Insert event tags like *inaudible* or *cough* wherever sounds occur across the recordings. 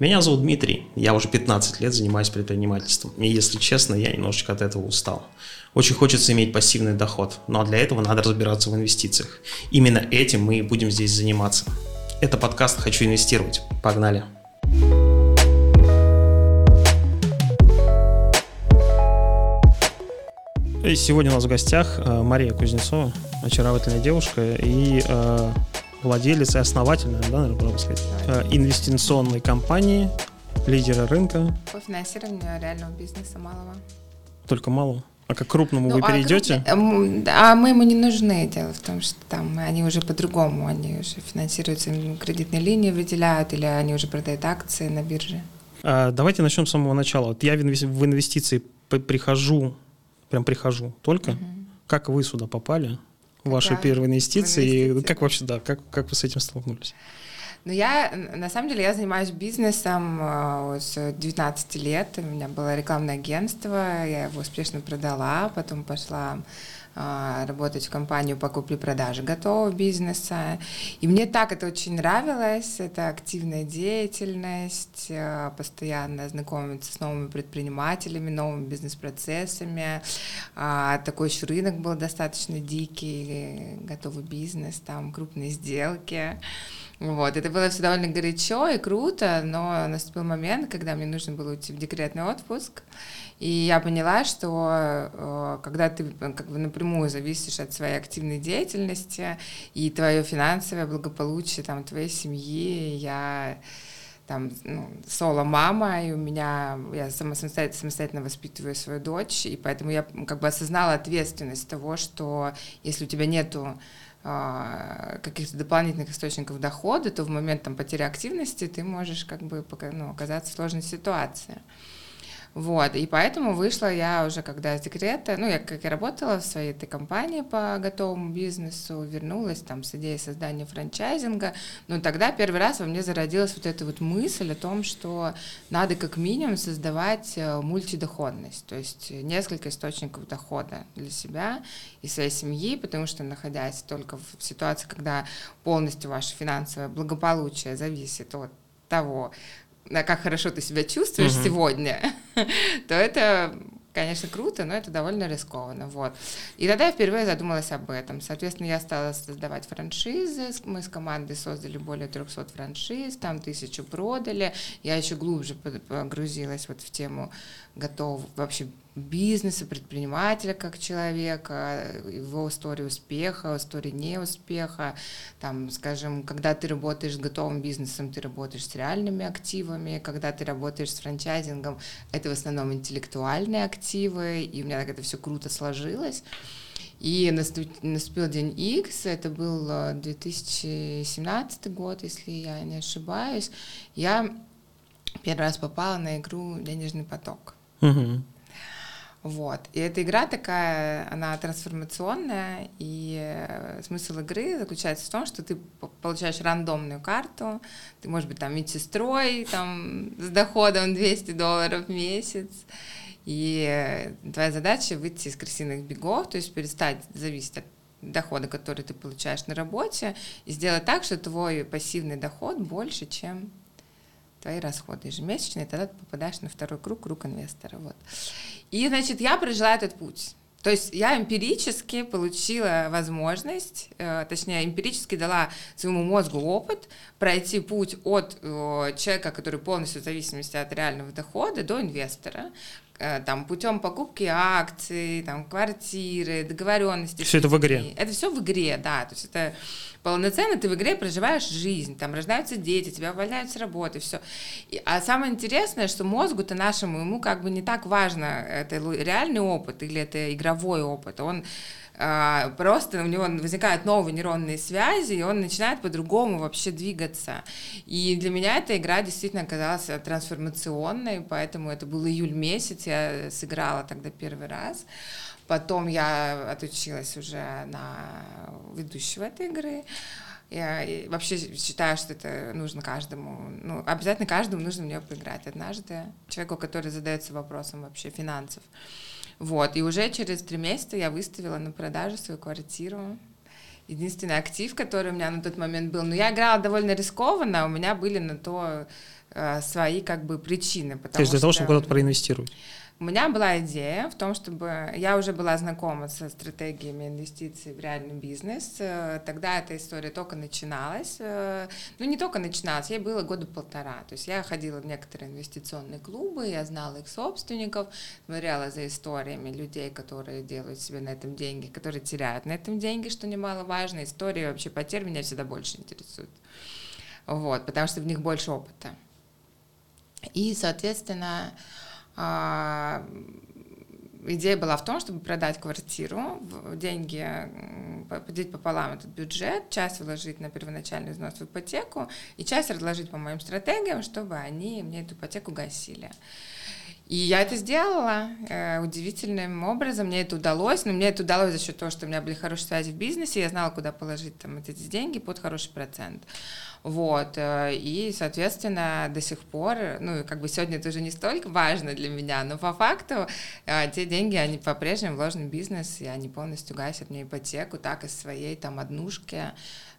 Меня зовут Дмитрий, я уже 15 лет занимаюсь предпринимательством, и если честно, я немножечко от этого устал. Очень хочется иметь пассивный доход, но для этого надо разбираться в инвестициях. Именно этим мы и будем здесь заниматься. Это подкаст «Хочу инвестировать». Погнали! И сегодня у нас в гостях э, Мария Кузнецова, очаровательная девушка и э, владелец и основатель, да, наверное, можно сказать, э, инвестиционной компании, лидера рынка. По финансированию реального бизнеса малого. Только малого? А как крупному ну, вы а перейдете? Крупный, а мы ему не нужны. Дело в том, что там они уже по-другому, они уже финансируются, кредитные линии выделяют, или они уже продают акции на бирже. А, давайте начнем с самого начала. Вот я в инвестиции прихожу, прям прихожу только. Угу. Как вы сюда попали? Ваши да, первые инвестиции. инвестиции. Как вообще, да, как, как вы с этим столкнулись? Ну, я, на самом деле, я занимаюсь бизнесом э, с 19 лет. У меня было рекламное агентство, я его успешно продала, потом пошла работать в компанию по купле-продаже готового бизнеса. И мне так это очень нравилось, это активная деятельность, а, постоянно знакомиться с новыми предпринимателями, новыми бизнес-процессами. А, такой еще рынок был достаточно дикий, готовый бизнес, там крупные сделки. Вот, это было все довольно горячо и круто, но наступил момент, когда мне нужно было уйти в декретный отпуск, и я поняла, что э, когда ты как бы напрямую зависишь от своей активной деятельности и твое финансовое благополучие там твоей семьи, я там ну, соло-мама, и у меня я сама самостоятельно, самостоятельно воспитываю свою дочь, и поэтому я как бы осознала ответственность того, что если у тебя нету э, каких-то дополнительных источников дохода, то в момент там, потери активности ты можешь как бы ну, оказаться в сложной ситуации. Вот, и поэтому вышла я уже когда из декрета, ну, я как и работала в своей этой компании по готовому бизнесу, вернулась там с идеей создания франчайзинга, но тогда первый раз во мне зародилась вот эта вот мысль о том, что надо как минимум создавать э, мультидоходность, то есть несколько источников дохода для себя и своей семьи, потому что находясь только в ситуации, когда полностью ваше финансовое благополучие зависит от того, как хорошо ты себя чувствуешь угу. сегодня, *laughs* то это конечно, круто, но это довольно рискованно, вот. И тогда я впервые задумалась об этом. Соответственно, я стала создавать франшизы, мы с командой создали более 300 франшиз, там тысячу продали, я еще глубже погрузилась вот в тему готов вообще бизнеса, предпринимателя как человека, его историю успеха, историю неуспеха. Там, скажем, когда ты работаешь с готовым бизнесом, ты работаешь с реальными активами, когда ты работаешь с франчайзингом, это в основном интеллектуальные активы, и у меня так это все круто сложилось. И наступил день X, это был 2017 э, год, если я не ошибаюсь. Я первый раз попала на игру «Денежный поток». Угу. Вот. И эта игра такая, она трансформационная, и э, смысл игры заключается в том, что ты получаешь рандомную карту, ты можешь быть там медсестрой, там, с доходом 200 долларов в месяц, и э, твоя задача выйти из крысиных бегов, то есть перестать зависеть от дохода, который ты получаешь на работе, и сделать так, что твой пассивный доход больше, чем твои расходы ежемесячные, тогда ты попадаешь на второй круг, круг инвестора. Вот. И, значит, я прожила этот путь. То есть я эмпирически получила возможность, э, точнее, эмпирически дала своему мозгу опыт пройти путь от э, человека, который полностью в зависимости от реального дохода, до инвестора, там путем покупки акций, там квартиры, договоренности. Все это в игре. Это все в игре, да. То есть это полноценно ты в игре проживаешь жизнь, там рождаются дети, тебя увольняют с работы, все. И, а самое интересное, что мозгу-то нашему ему как бы не так важно, это реальный опыт или это игровой опыт. Он просто у него возникают новые нейронные связи, и он начинает по-другому вообще двигаться. И для меня эта игра действительно оказалась трансформационной, поэтому это был июль месяц, я сыграла тогда первый раз. Потом я отучилась уже на ведущего этой игры. Я вообще считаю, что это нужно каждому, ну, обязательно каждому нужно в нее поиграть однажды. Человеку, который задается вопросом вообще финансов. Вот, и уже через три месяца я выставила на продажу свою квартиру. Единственный актив, который у меня на тот момент был. Но я играла довольно рискованно, у меня были на то э, свои как бы причины. То есть для того, чтобы куда-то проинвестировать? У меня была идея в том, чтобы я уже была знакома со стратегиями инвестиций в реальный бизнес. Э, тогда эта история только начиналась. Э, ну, не только начиналась, ей было года полтора. То есть я ходила в некоторые инвестиционные клубы, я знала их собственников, смотрела за историями людей, которые делают себе на этом деньги, которые теряют на этом деньги, что немаловажно. Истории вообще потерь меня всегда больше интересуют. Вот, потому что в них больше опыта. И, соответственно, идея была в том, чтобы продать квартиру, деньги поделить пополам этот бюджет, часть вложить на первоначальный взнос в ипотеку и часть разложить по моим стратегиям, чтобы они мне эту ипотеку гасили. И я это сделала э, удивительным образом, мне это удалось, но мне это удалось за счет того, что у меня были хорошие связи в бизнесе, я знала, куда положить там эти деньги под хороший процент. Вот, э, и, соответственно, до сих пор, ну, как бы сегодня это уже не столько важно для меня, но по факту э, те деньги, они по-прежнему вложены в бизнес, и они полностью гасят мне ипотеку, так из своей там однушки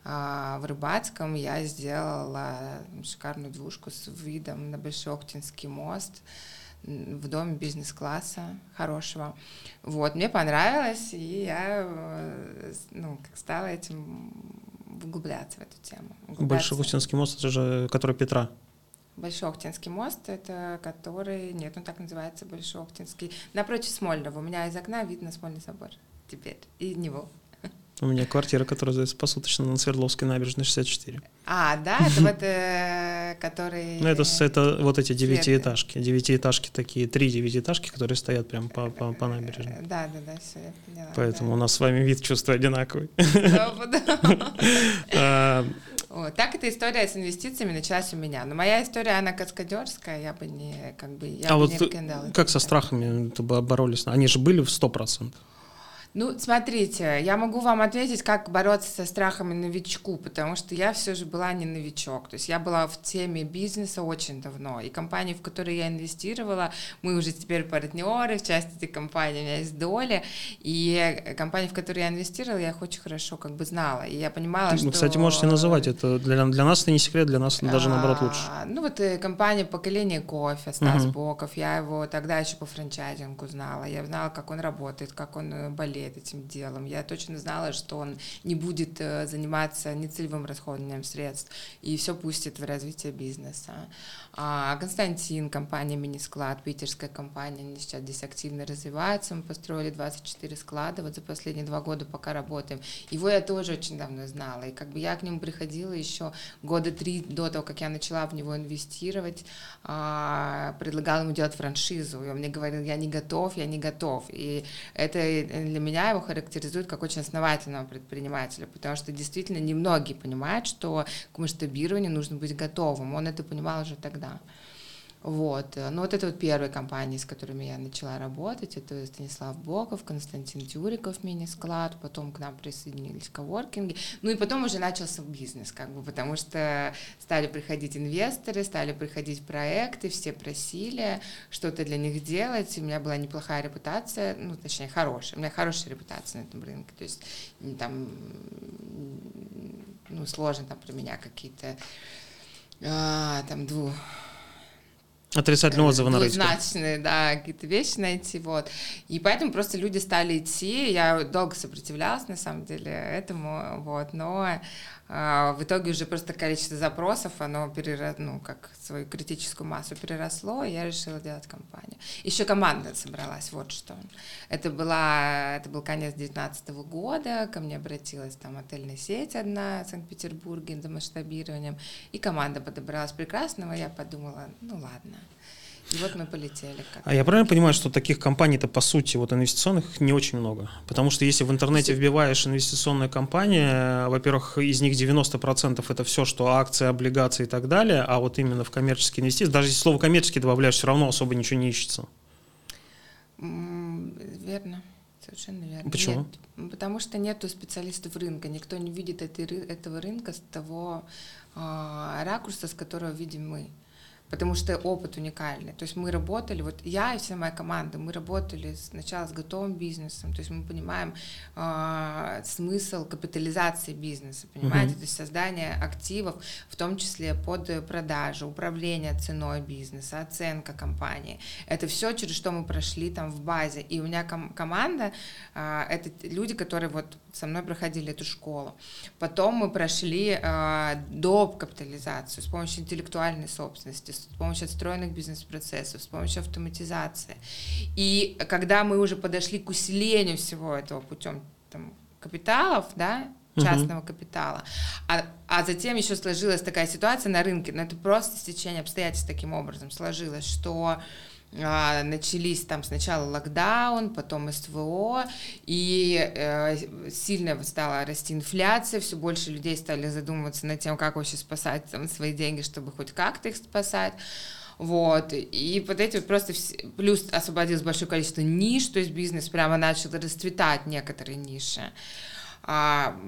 э, в Рыбацком я сделала шикарную двушку с видом на Большой Октинский мост, в доме бизнес-класса хорошего. Вот, мне понравилось, и я ну, как стала этим углубляться в эту тему. Большеохтинский мост, это же который Петра. Большоохтинский мост, это который, нет, он так называется, Большоохтинский, напротив Смольного. У меня из окна видно Смольный собор теперь, и него. У меня квартира, которая называется посуточно на Свердловской набережной 64. А, да, это вот э, который... Ну, это, это вот эти девятиэтажки. Девятиэтажки такие, три девятиэтажки, которые стоят прям по, по, по набережной. Да, да, да, все, я поняла. Поэтому у нас с вами вид чувства одинаковый. *laughs* *laughs* А, вот, так эта история с инвестициями началась у меня. Но моя история, она каскадерская, я бы не, как бы, я а бы вот не рекомендовала. Как со страхами боролись? Они же были в 100%. Ну, смотрите, я могу вам ответить, как бороться со страхами новичку, потому что я все же была не новичок. То есть я была в теме бизнеса очень давно. И компании, в которые я инвестировала, мы уже теперь партнеры, в части этой компании у меня есть доля. И компании, в которые я инвестировала, я их очень хорошо как бы знала. И я понимала, Вы, что... Кстати, можете называть это. Для, для нас это не секрет, для нас даже наоборот лучше. А, ну, вот э, компания «Поколение кофе», Стас угу. Боков, я его тогда еще по франчайзингу знала. Я знала, как он работает, как он э, болеет болеет этим делом. Я точно знала, что он не будет э, заниматься нецелевым расходованием средств и все пустит в развитие бизнеса. А Константин, компания Мини-склад, питерская компания, они сейчас здесь активно развиваются. Мы построили 24 склада вот за последние два года, пока работаем. Его я тоже очень давно знала. И как бы я к нему приходила еще года три до того, как я начала в него инвестировать, а, предлагала ему делать франшизу. И он мне говорил, я не готов, я не готов. И это для меня меня его характеризует как очень основательного предпринимателя, потому что действительно немногие понимают, что к масштабированию нужно быть готовым. Он это понимал уже тогда. Вот. Ну, вот это вот первые компании, с которыми я начала работать. Это Станислав Боков, Константин Тюриков, мини-склад. Потом к нам присоединились коворкинги. Ну, и потом уже начался бизнес, как бы, потому что стали приходить инвесторы, стали приходить проекты, все просили что-то для них делать. У меня была неплохая репутация, ну, точнее, хорошая. У меня хорошая репутация на этом рынке. То есть там, ну, сложно там про меня какие-то а, там двух Отрицательные отзывы на рынке. Двузначные, да, какие-то вещи найти, вот. И поэтому просто люди стали идти, я долго сопротивлялась, на самом деле, этому, вот, но в итоге уже просто количество запросов, оно перерос, ну, как свою критическую массу переросло, и я решила делать компанию. Еще команда собралась, вот что. Это, была, это был конец 2019 года, ко мне обратилась там отельная сеть одна в Санкт-Петербурге за масштабированием, и команда подобралась прекрасного, я подумала, ну ладно, и вот мы полетели. Как а я правильно понимаю, что таких компаний-то по сути вот инвестиционных не очень много? Потому что если в интернете вбиваешь инвестиционная компания, во-первых, из них 90% это все, что акции, облигации и так далее, а вот именно в коммерческие инвестиции, даже если слово коммерческий добавляешь, все равно особо ничего не ищется. Верно. Совершенно верно. Почему? Нет, потому что нету специалистов рынка, никто не видит этой, этого рынка с того э, ракурса, с которого видим мы. Потому что опыт уникальный. То есть мы работали, вот я и вся моя команда, мы работали сначала с готовым бизнесом, то есть мы понимаем э, смысл капитализации бизнеса, понимаете, mm-hmm. то есть создание активов, в том числе под продажу, управление ценой бизнеса, оценка компании. Это все, через что мы прошли там в базе. И у меня ком- команда, э, это люди, которые вот со мной проходили эту школу. Потом мы прошли э, доп. капитализацию с помощью интеллектуальной собственности, с помощью отстроенных бизнес-процессов, с помощью автоматизации. И когда мы уже подошли к усилению всего этого путем там, капиталов, да, частного uh-huh. капитала. А, а затем еще сложилась такая ситуация на рынке, но это просто стечение обстоятельств таким образом сложилось, что а, начались там сначала локдаун, потом СВО, и э, сильно стала расти инфляция, все больше людей стали задумываться над тем, как вообще спасать там, свои деньги, чтобы хоть как-то их спасать. Вот, и вот эти просто, все, плюс освободилось большое количество ниш, то есть бизнес прямо начал расцветать некоторые ниши. А,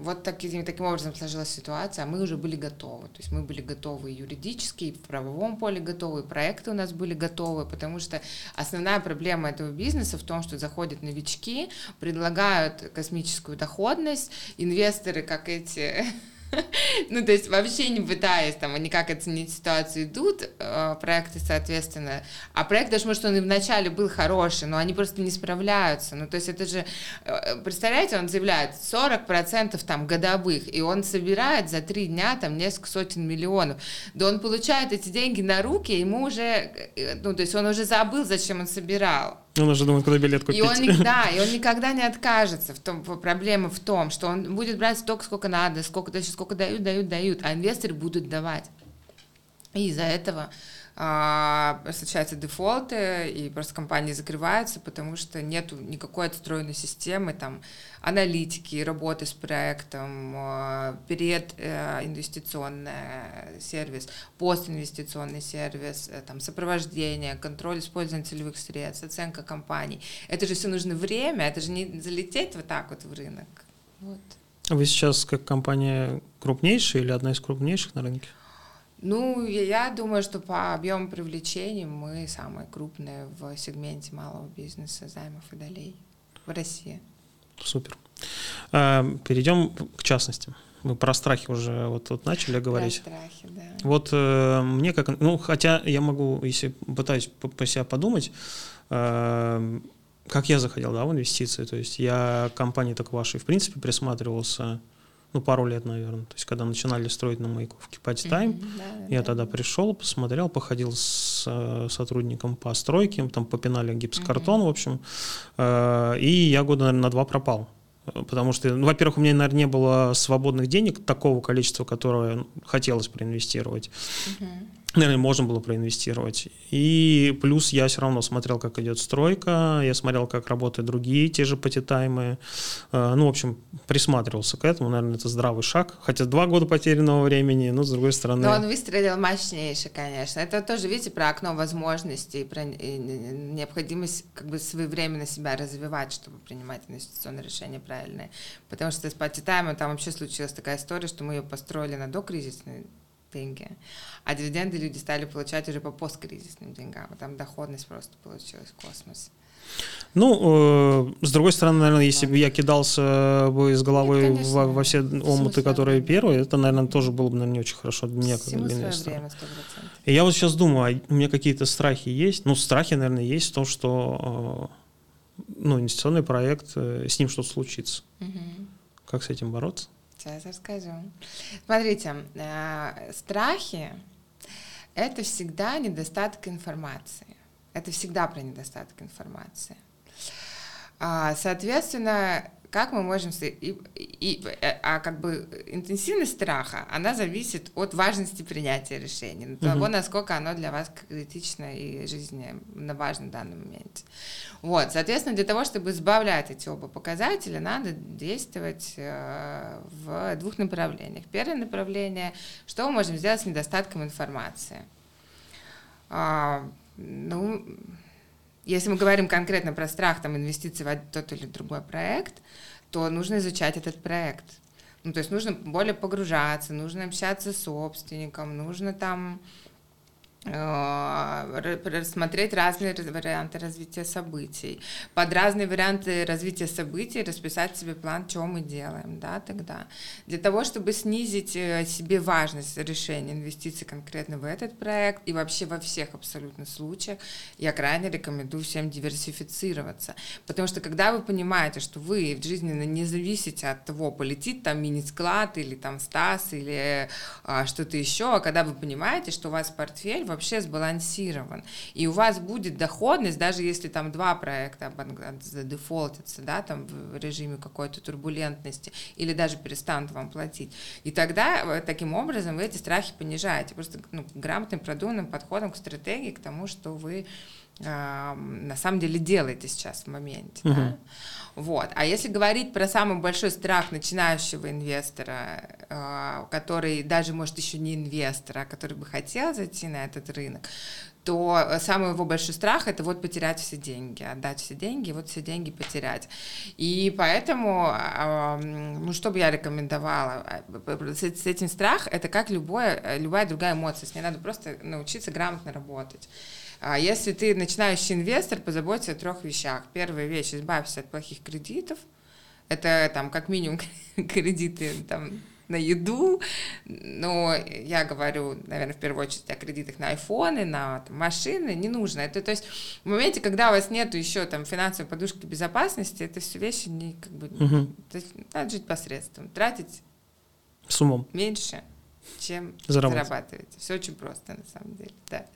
вот таким, таким образом сложилась ситуация, а мы уже были готовы. То есть мы были готовы юридически, и в правовом поле готовы, и проекты у нас были готовы, потому что основная проблема этого бизнеса в том, что заходят новички, предлагают космическую доходность, инвесторы, как эти *laughs* *laughs* Ну, то есть вообще не пытаясь там никак оценить ситуацию, идут э, проекты, соответственно. А проект, даже может, он и вначале был хороший, но они просто не справляются. Ну, то есть это же, э, представляете, он заявляет 40% там годовых, и он собирает за три дня там несколько сотен миллионов. Да он получает эти деньги на руки, ему уже, э, ну, то есть он уже забыл, зачем он собирал. Он уже думает, куда билет купить. И он, да, и он никогда не откажется. В том, проблема в том, что он будет брать столько, сколько надо, сколько, сколько дают, дают, дают, а инвесторы будут давать. И из-за этого а, случаются дефолты, и просто компании закрываются, потому что нет никакой отстроенной системы, там, аналитики, работы с проектом, а, перед э, инвестиционный сервис, постинвестиционный сервис, э, там, сопровождение, контроль использования целевых средств, оценка компаний. Это же все нужно время, это же не залететь вот так вот в рынок. Вот. Вы сейчас как компания крупнейшая или одна из крупнейших на рынке? Ну, я думаю, что по объему привлечения мы самые крупные в сегменте малого бизнеса займов и долей в России. Супер. А, перейдем к частности. Мы про страхи уже вот, вот начали говорить. Про страхи, да. Вот э, мне как, ну, хотя я могу, если пытаюсь по, по себя подумать, э, как я заходил, да, в инвестиции, то есть я к компании так вашей, в принципе, присматривался ну, пару лет, наверное. То есть, когда начинали строить на Маяковке Пати Тайм, mm-hmm, да, я да. тогда пришел, посмотрел, походил с э, сотрудником по стройке, там попинали гипсокартон, mm-hmm. в общем, э, и я года, наверное, на два пропал. Потому что, ну, во-первых, у меня, наверное, не было свободных денег такого количества, которое хотелось проинвестировать. Mm-hmm наверное, можно было проинвестировать. И плюс я все равно смотрел, как идет стройка, я смотрел, как работают другие те же патитаймы. Э, ну, в общем, присматривался к этому. Наверное, это здравый шаг. Хотя два года потерянного времени, но с другой стороны... Но он выстрелил мощнейший, конечно. Это тоже, видите, про окно возможностей, про необходимость как бы своевременно себя развивать, чтобы принимать инвестиционные решения правильные. Потому что с патитаймом там вообще случилась такая история, что мы ее построили на докризисный деньги. А дивиденды люди стали получать уже по посткризисным деньгам. Там доходность просто получилась космос. Ну, э, с другой стороны, наверное, если бы я кидался бы с головой Нет, во, во все омуты, которые первые, это, наверное, тоже было бы, наверное, не очень хорошо для меня, как для инвестора. Время, И я вот сейчас думаю, а у меня какие-то страхи есть? Ну, страхи, наверное, есть в том, что э, ну, инвестиционный проект, э, с ним что-то случится. Угу. Как с этим бороться? Сейчас расскажу. Смотрите, э, страхи – это всегда недостаток информации. Это всегда про недостаток информации. А, соответственно, как мы можем... И, и, а как бы интенсивность страха, она зависит от важности принятия решения, от того, насколько оно для вас критично и жизненно важно в данном моменте. Вот, соответственно, для того, чтобы избавлять эти оба показателя, надо действовать э, в двух направлениях. Первое направление, что мы можем сделать с недостатком информации. А, ну, если мы говорим конкретно про страх там, инвестиций в тот или другой проект, то нужно изучать этот проект. Ну, то есть нужно более погружаться, нужно общаться с собственником, нужно там рассмотреть разные варианты развития событий, под разные варианты развития событий расписать себе план, что мы делаем, да, тогда. Для того, чтобы снизить э, себе важность решения инвестиций конкретно в этот проект и вообще во всех абсолютно случаях, я крайне рекомендую всем диверсифицироваться, потому что когда вы понимаете, что вы жизни не зависите от того, полетит там мини-склад или там Стас или а, что-то еще, а когда вы понимаете, что у вас портфель вообще сбалансирован. И у вас будет доходность, даже если там два проекта задефолтятся, да, там в режиме какой-то турбулентности, или даже перестанут вам платить. И тогда э, таким образом вы эти страхи понижаете. Просто ну, грамотным, продуманным подходом к стратегии, к тому, что вы на самом деле делаете сейчас в моменте. Угу. Да? Вот. А если говорить про самый большой страх начинающего инвестора, э, который даже, может, еще не инвестор, а который бы хотел зайти на этот рынок, то самый его большой страх это вот потерять все деньги, отдать все деньги, вот все деньги потерять. И поэтому, ну, что бы я рекомендовала, с, с этим страх это как любое, любая другая эмоция, с ней надо просто научиться грамотно работать. А если ты начинающий инвестор, позаботься о трех вещах. Первая вещь – избавься от плохих кредитов. Это там как минимум *laughs* кредиты там, на еду, но я говорю, наверное, в первую очередь о кредитах на айфоны, на там, машины, не нужно. Это, то есть в моменте, когда у вас нет еще там финансовой подушки безопасности, это все вещи не как бы, угу. то есть, надо жить посредством, тратить с умом меньше, чем зарабатывать. Все очень просто на самом деле, да.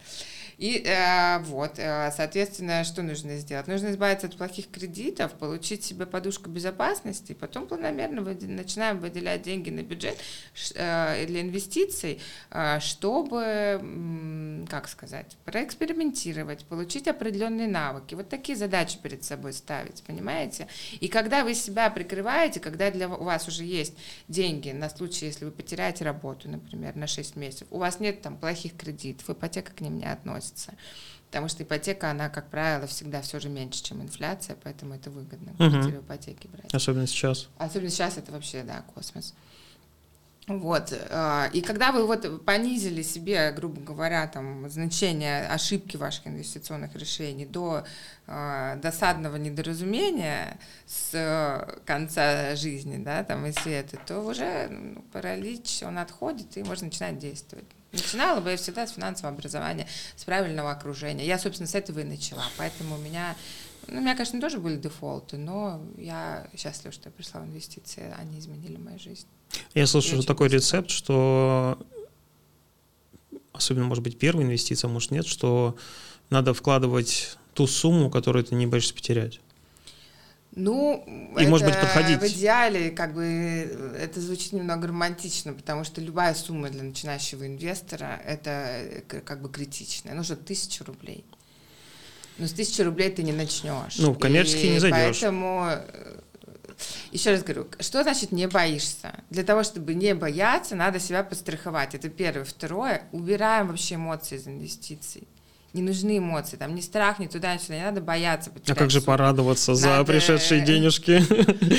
И э, вот, э, соответственно, что нужно сделать? Нужно избавиться от плохих кредитов, получить себе подушку безопасности, и потом планомерно выдель, начинаем выделять деньги на бюджет э, для инвестиций, э, чтобы, как сказать, проэкспериментировать, получить определенные навыки. Вот такие задачи перед собой ставить, понимаете? И когда вы себя прикрываете, когда для у вас уже есть деньги на случай, если вы потеряете работу, например, на 6 месяцев, у вас нет там плохих кредитов, ипотека к ним не относится, относится. Потому что ипотека, она, как правило, всегда все же меньше, чем инфляция, поэтому это выгодно угу. ипотеки брать. Особенно сейчас. Особенно сейчас это вообще, да, космос. Вот. Э, и когда вы вот понизили себе, грубо говоря, там, значение ошибки ваших инвестиционных решений до э, досадного недоразумения с конца жизни, да, там, если это, то уже ну, паралич, он отходит, и можно начинать действовать. Начинала бы я всегда с финансового образования, с правильного окружения. Я, собственно, с этого и начала. Поэтому у меня, ну, у меня, конечно, тоже были дефолты, но я счастлива, что я пришла в инвестиции, они изменили мою жизнь. Я слышал такой рецепт, что особенно, может быть, первая инвестиция, может, нет, что надо вкладывать ту сумму, которую ты не боишься потерять. Ну, и это может быть подходить. В идеале, как бы, это звучит немного романтично, потому что любая сумма для начинающего инвестора это э, как бы критичная. Ну, что тысяча рублей. Но с тысячи рублей ты не начнешь. Ну, коммерчески не зайдешь. Поэтому э, еще раз говорю, что значит не боишься? Для того, чтобы не бояться, надо себя подстраховать. Это первое. Второе, убираем вообще эмоции из инвестиций не нужны эмоции, там ни страх, ни туда, ни сюда, не надо бояться А как же сумму. порадоваться надо... за пришедшие денежки? *laughs*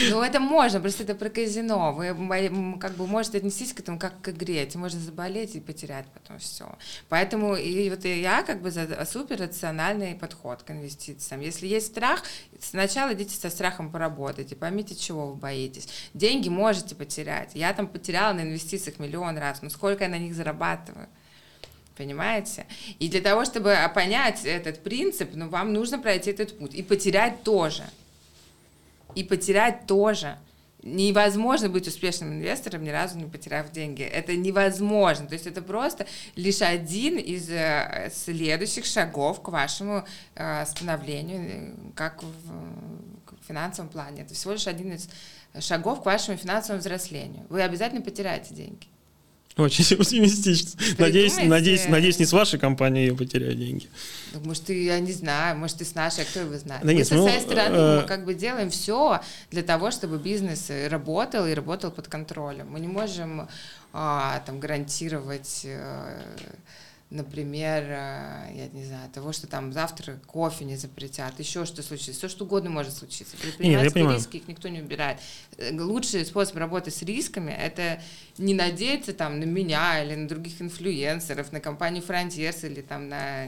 Ну, это можно, просто это про казино. Вы как бы можете отнестись к этому как к игре, можно заболеть и потерять потом все. Поэтому и вот я как бы за супер рациональный подход к инвестициям. Если есть страх, сначала идите со страхом поработайте, поймите, чего вы боитесь. Деньги можете потерять. Я там потеряла на инвестициях миллион раз, но сколько я на них зарабатываю? Понимаете? И для того, чтобы понять этот принцип, ну, вам нужно пройти этот путь. И потерять тоже. И потерять тоже. Невозможно быть успешным инвестором, ни разу не потеряв деньги. Это невозможно. То есть это просто лишь один из э, следующих шагов к вашему э, становлению, как в финансовом плане. Это всего лишь один из шагов к вашему финансовому взрослению. Вы обязательно потеряете деньги. Очень *laughs* оптимистично. Надеюсь, надеюсь, надеюсь, не с вашей компанией я потеряю деньги. Ну, может, и, я не знаю, может, и с нашей, а кто его знает. Да мы нет, со ну, своей стороны э... мы как бы делаем все для того, чтобы бизнес работал и работал под контролем. Мы не можем а, там гарантировать... А, например, э, я не знаю, того, что там завтра кофе не запретят, еще что случится, все что угодно может случиться. Предпринимательские риски их никто не убирает. Э, лучший способ работы с рисками – это не надеяться там на меня или на других инфлюенсеров, на компанию Frontiers или там на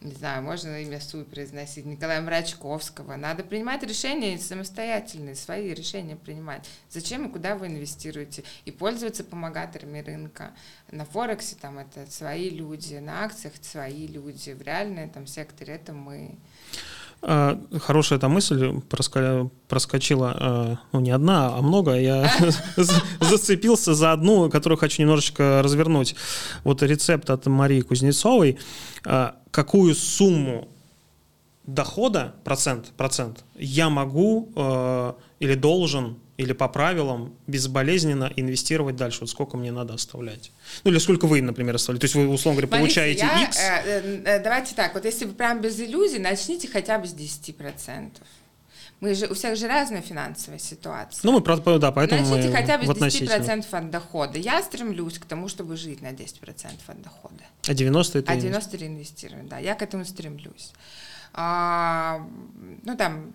не знаю, можно имя Суй произносить, Николая Мрачковского. Надо принимать решения самостоятельные, свои решения принимать. Зачем и куда вы инвестируете? И пользоваться помогаторами рынка. На Форексе там это свои люди, на акциях свои люди, в реальном там секторе это мы. А, хорошая эта мысль проскочила, а, ну не одна, а много. Я *laughs* зацепился за одну, которую хочу немножечко развернуть. Вот рецепт от Марии Кузнецовой. А, какую сумму дохода, процент, процент, я могу или должен или по правилам безболезненно инвестировать дальше? Вот сколько мне надо оставлять? Ну, или сколько вы, например, оставляете? То есть вы, условно говоря, получаете я, X? Э, э, э, давайте так, вот если вы прям без иллюзий, начните хотя бы с 10%. Мы же, у всех же разная финансовая ситуация. Ну, мы, правда, да, поэтому Начните мы хотя бы с 10% от дохода. Я стремлюсь к тому, чтобы жить на 10% от дохода. А 90 это А 90 реинвестировать, да. Я к этому стремлюсь. А, ну, там,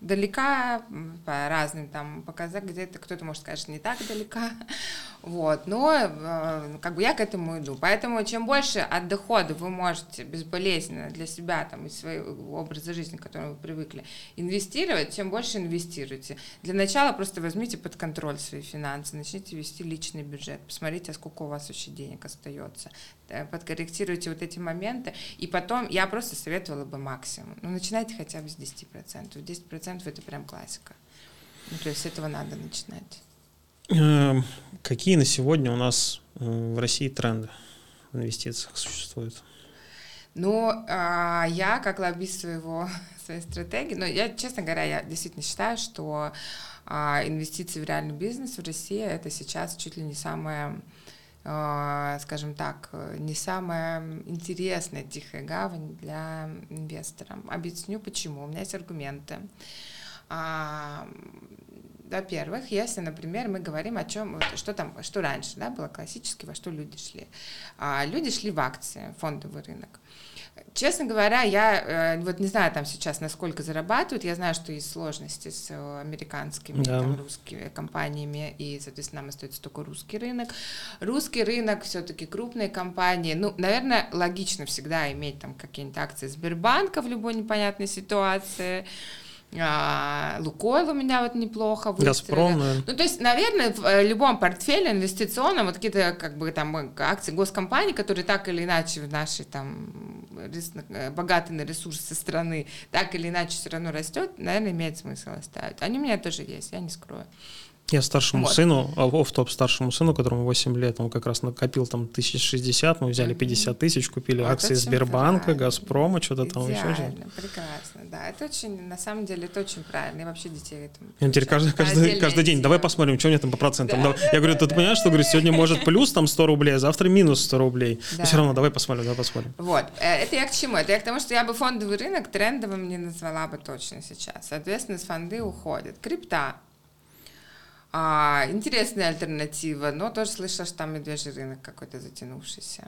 далека по разным там показателям, где-то кто-то может сказать, что не так далека, вот, но э, как бы я к этому иду. Поэтому чем больше от дохода вы можете безболезненно для себя там из своего образа жизни, к которому вы привыкли, инвестировать, тем больше инвестируйте. Для начала просто возьмите под контроль свои финансы, начните вести личный бюджет, посмотрите, сколько у вас вообще денег остается, э, подкорректируйте вот эти моменты, и потом я просто советовала бы максимум. Ну, начинайте хотя бы с 10%. 10% это прям классика. Ну, то есть с этого надо начинать. Эм, какие на сегодня у нас э, в России тренды в инвестициях существуют? Ну, а, я как лоббист своего, *laughs* своей стратегии, но я, честно говоря, я действительно считаю, что а, инвестиции в реальный бизнес в России это сейчас чуть ли не самое а, скажем так, не самая интересная тихая гавань для инвестора. Объясню почему. У меня есть аргументы. Во-первых, если, например, мы говорим о чем, что там, что раньше, да, было классически, во что люди шли. А, люди шли в акции, фондовый рынок. Честно говоря, я э, вот не знаю там сейчас, насколько зарабатывают. Я знаю, что есть сложности с американскими, да. там, русскими компаниями, и, соответственно, нам остается только русский рынок. Русский рынок все-таки крупные компании. Ну, наверное, логично всегда иметь там какие-нибудь акции Сбербанка в любой непонятной ситуации. А, Лукойл у меня вот неплохо выстрелил. Газпром, наверное. Ну, то есть, наверное, в э, любом портфеле инвестиционном вот какие-то как бы там акции госкомпаний, которые так или иначе в нашей там э, богатые на ресурсы страны, так или иначе все равно растет, наверное, имеет смысл оставить. Они у меня тоже есть, я не скрою. Я старшему вот. сыну, в топ старшему сыну, которому 8 лет, он как раз накопил там 1060, мы взяли 50 тысяч, купили вот акции Сбербанка, правильно. Газпрома, что-то там Идеально, еще. прекрасно, да. Это очень, на самом деле, это очень правильно. И вообще детей этому Я теперь каждый, каждый, каждый день, давай посмотрим, что у меня там по процентам. Да, я говорю, ты понимаешь, что говорю, сегодня может плюс там 100 рублей, а завтра минус 100 рублей. Да. Но все равно, давай посмотрим, давай посмотрим. Вот, э, это я к чему? Это я к тому, что я бы фондовый рынок трендовым не назвала бы точно сейчас. Соответственно, с фонды уходят. Крипта, а, интересная альтернатива, но тоже слышала, что там медвежий рынок какой-то затянувшийся.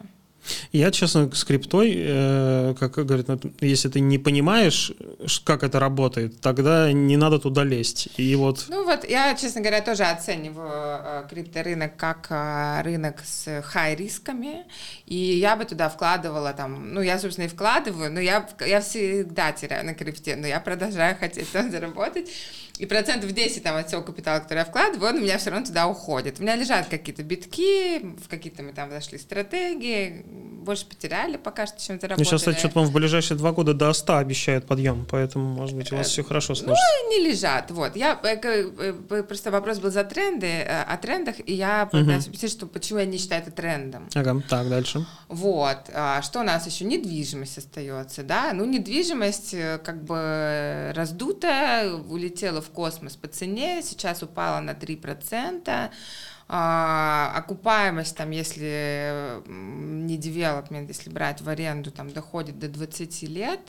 Я, честно, скриптой, э, как говорят, ну, если ты не понимаешь, как это работает, тогда не надо туда лезть. И вот... Ну вот, я, честно говоря, тоже оцениваю э, крипторынок как э, рынок с хай-рисками, и я бы туда вкладывала там, ну я, собственно, и вкладываю, но я, я всегда теряю на крипте, но я продолжаю *laughs* хотеть там заработать, и процентов 10 там от всего капитала, который я вкладываю, он у меня все равно туда уходит. У меня лежат какие-то битки, в какие-то мы там зашли стратегии, больше потеряли пока что, чем заработали. Ну, сейчас что-то вам в ближайшие два года до 100 обещают подъем, поэтому, может быть, у вас все хорошо сложится. Ну, не лежат, вот. Я, э, э, просто вопрос был за тренды, э, о трендах, и я пытаюсь угу. что почему я не считаю это трендом. Ага, так, дальше. Вот. А что у нас еще? Недвижимость остается, да? Ну, недвижимость как бы раздутая, улетела в космос по цене, сейчас упала на 3%. А, окупаемость, там, если не девелопмент, если брать в аренду, там, доходит до 20 лет.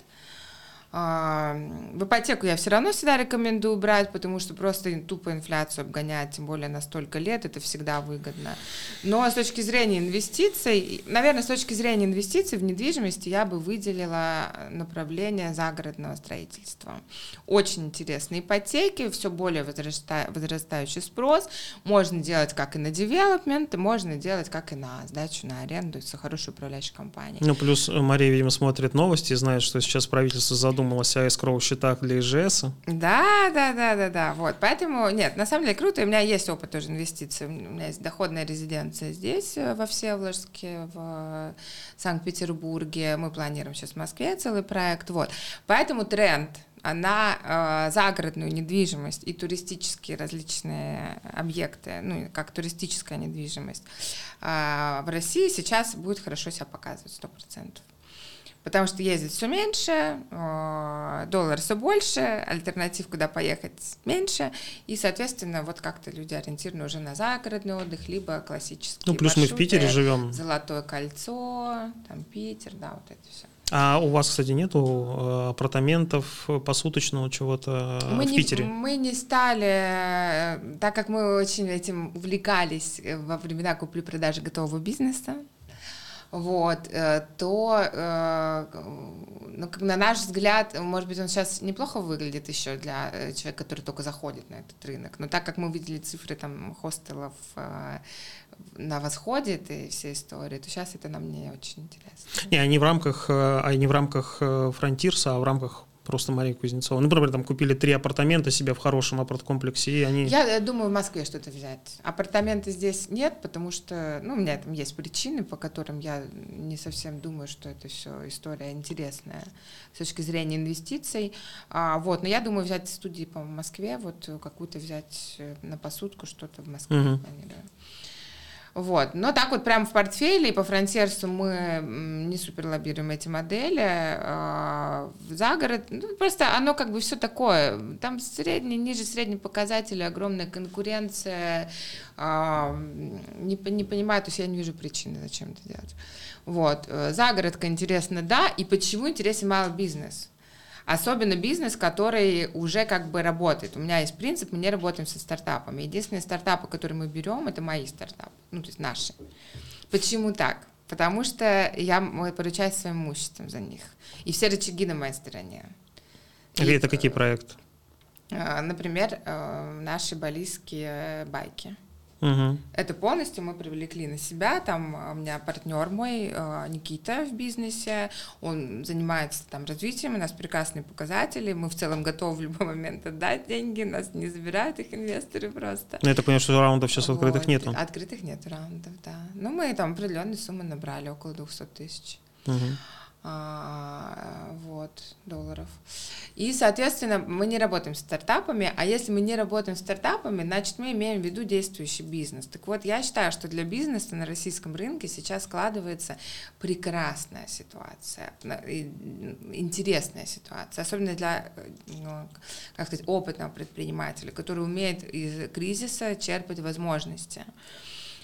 В ипотеку я все равно всегда рекомендую брать, потому что просто тупо инфляцию обгонять, тем более на столько лет, это всегда выгодно. Но с точки зрения инвестиций, наверное, с точки зрения инвестиций в недвижимости я бы выделила направление загородного строительства. Очень интересно. Ипотеки, все более возраста, возрастающий спрос. Можно делать как и на девелопмент, можно делать как и на сдачу на аренду с хорошей управляющей компанией. Ну, плюс Мария, видимо, смотрит новости и знает, что сейчас правительство задумывается задумалась о escrow счетах для ИЖС. Да, да, да, да, да. Вот. Поэтому, нет, на самом деле круто. У меня есть опыт тоже инвестиций. У меня есть доходная резиденция здесь, э, во Всеволожске, в Санкт-Петербурге. Мы планируем сейчас в Москве целый проект. Вот. Поэтому тренд на э, загородную недвижимость и туристические различные объекты, ну, как туристическая недвижимость, э, в России сейчас будет хорошо себя показывать, сто процентов потому что ездить все меньше, доллар все больше, альтернатив, куда поехать, меньше, и, соответственно, вот как-то люди ориентированы уже на загородный отдых, либо классический. Ну, плюс маршруты, мы в Питере живем. Золотое кольцо, там Питер, да, вот это все. А у вас, кстати, нету э, апартаментов посуточного чего-то мы в не, Питере? Мы не стали, э, так как мы очень этим увлекались во времена купли-продажи готового бизнеса, вот, э, то, э, ну, как на наш взгляд, может быть, он сейчас неплохо выглядит еще для э, человека, который только заходит на этот рынок, но так как мы видели цифры там хостелов на восходе этой всей истории, то сейчас это нам не очень интересно. Не, они в рамках, они в рамках фронтирса, а в рамках просто Мария Кузнецова. Ну, например, там купили три апартамента себе в хорошем апарт-комплексе, и они... Я думаю, в Москве что-то взять. Апартаменты здесь нет, потому что, ну, у меня там есть причины, по которым я не совсем думаю, что это все история интересная с точки зрения инвестиций. А, вот, но я думаю взять студии по Москве, вот какую-то взять э, на посудку что-то в Москве угу. планирую. Вот. Но так вот прям в портфеле и по фронтирсу мы не супер лоббируем эти модели. А, за город, ну, просто оно как бы все такое. Там средний, ниже средние показатели, огромная конкуренция. А, не, не понимаю, то есть я не вижу причины, зачем это делать. Вот. Э, Загородка интересно, да. И почему интересен малый бизнес? Особенно бизнес, который уже как бы работает. У меня есть принцип, мы не работаем со стартапами. Единственные стартапы, которые мы берем, это мои стартапы, ну, то есть наши. Почему так? Потому что я поручаюсь своим имуществом за них. И все рычаги на моей стороне. И, это какие проекты? Э, например, э, наши балийские байки. Угу. Это полностью мы привлекли на себя. Там у меня партнер мой э, Никита в бизнесе, он занимается там развитием, у нас прекрасные показатели, мы в целом готовы в любой момент отдать деньги, нас не забирают их инвесторы просто. Ну, это понятно, что раундов сейчас вот. открытых нет. Открытых нет раундов, да. Ну, мы там определенные суммы набрали, около 200 тысяч. Угу а, вот, долларов. И, соответственно, мы не работаем с стартапами, а если мы не работаем с стартапами, значит, мы имеем в виду действующий бизнес. Так вот, я считаю, что для бизнеса на российском рынке сейчас складывается прекрасная ситуация, интересная ситуация, особенно для, ну, как сказать, опытного предпринимателя, который умеет из кризиса черпать возможности.